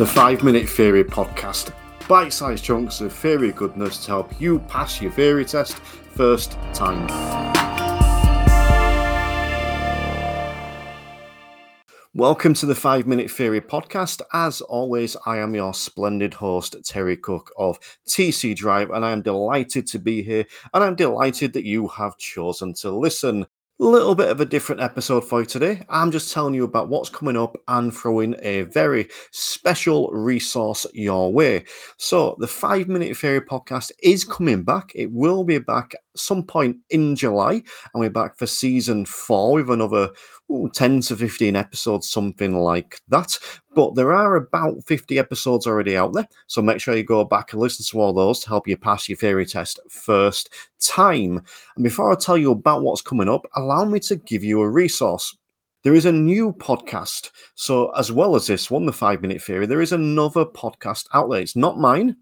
The 5 Minute Theory Podcast. Bite sized chunks of theory goodness to help you pass your theory test first time. Welcome to the 5 Minute Theory Podcast. As always, I am your splendid host, Terry Cook of TC Drive, and I am delighted to be here, and I'm delighted that you have chosen to listen little bit of a different episode for you today. I'm just telling you about what's coming up and throwing a very special resource your way. So, the Five Minute Theory podcast is coming back. It will be back some point in July, and we're back for season four with another ooh, 10 to 15 episodes, something like that. But there are about 50 episodes already out there, so make sure you go back and listen to all those to help you pass your theory test first time. And before I tell you about what's coming up, allow me to give you a resource. There is a new podcast. So, as well as this one, The Five Minute Theory, there is another podcast out there. It's not mine,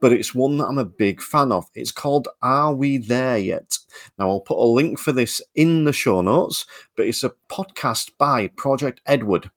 but it's one that I'm a big fan of. It's called Are We There Yet? Now, I'll put a link for this in the show notes, but it's a podcast by Project Edward.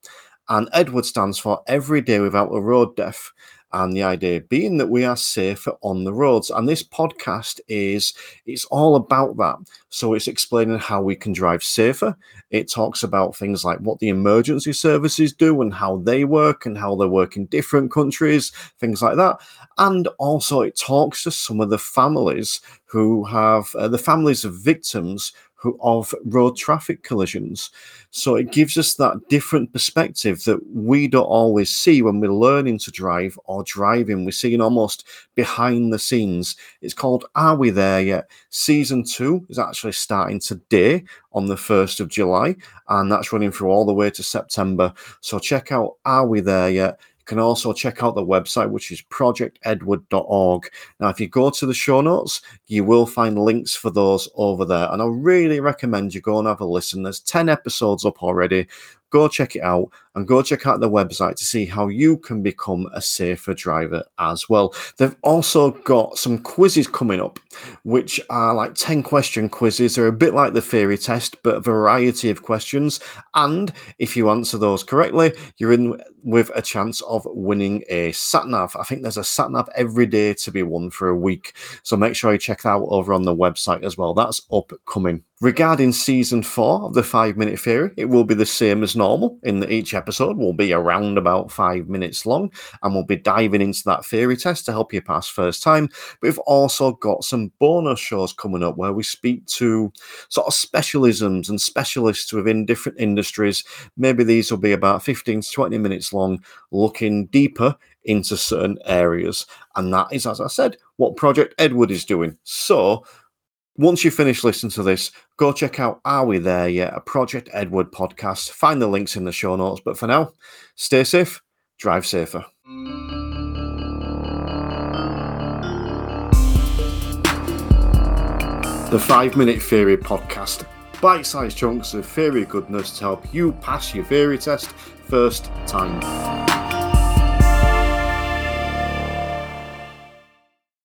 And Edward stands for Every Day Without a Road Death. And the idea being that we are safer on the roads. And this podcast is it's all about that. So it's explaining how we can drive safer. It talks about things like what the emergency services do and how they work and how they work in different countries things like that. And also it talks to some of the families who have uh, the families of victims of road traffic collisions. So it gives us that different perspective that we don't always see when we're learning to drive or driving. We're seeing almost behind the scenes. It's called Are We There Yet? Season two is actually starting today on the 1st of July, and that's running through all the way to September. So check out Are We There Yet? Can also check out the website, which is projectedward.org. Now, if you go to the show notes, you will find links for those over there. And I really recommend you go and have a listen. There's 10 episodes up already. Go check it out and go check out the website to see how you can become a safer driver as well. They've also got some quizzes coming up, which are like 10 question quizzes. They're a bit like the theory test, but a variety of questions. And if you answer those correctly, you're in with a chance of winning a sat nav. I think there's a sat nav every day to be won for a week. So make sure you check that out over on the website as well. That's upcoming. Regarding season four of the five minute theory, it will be the same as normal in each episode will be around about five minutes long and we'll be diving into that theory test to help you pass first time. We've also got some bonus shows coming up where we speak to sort of specialisms and specialists within different industries. Maybe these will be about 15 to 20 minutes long, looking deeper into certain areas. And that is, as I said, what Project Edward is doing. So, once you finish listening to this, go check out Are We There Yet? A Project Edward podcast. Find the links in the show notes. But for now, stay safe, drive safer. The 5 Minute Theory Podcast. Bite sized chunks of theory goodness to help you pass your theory test first time.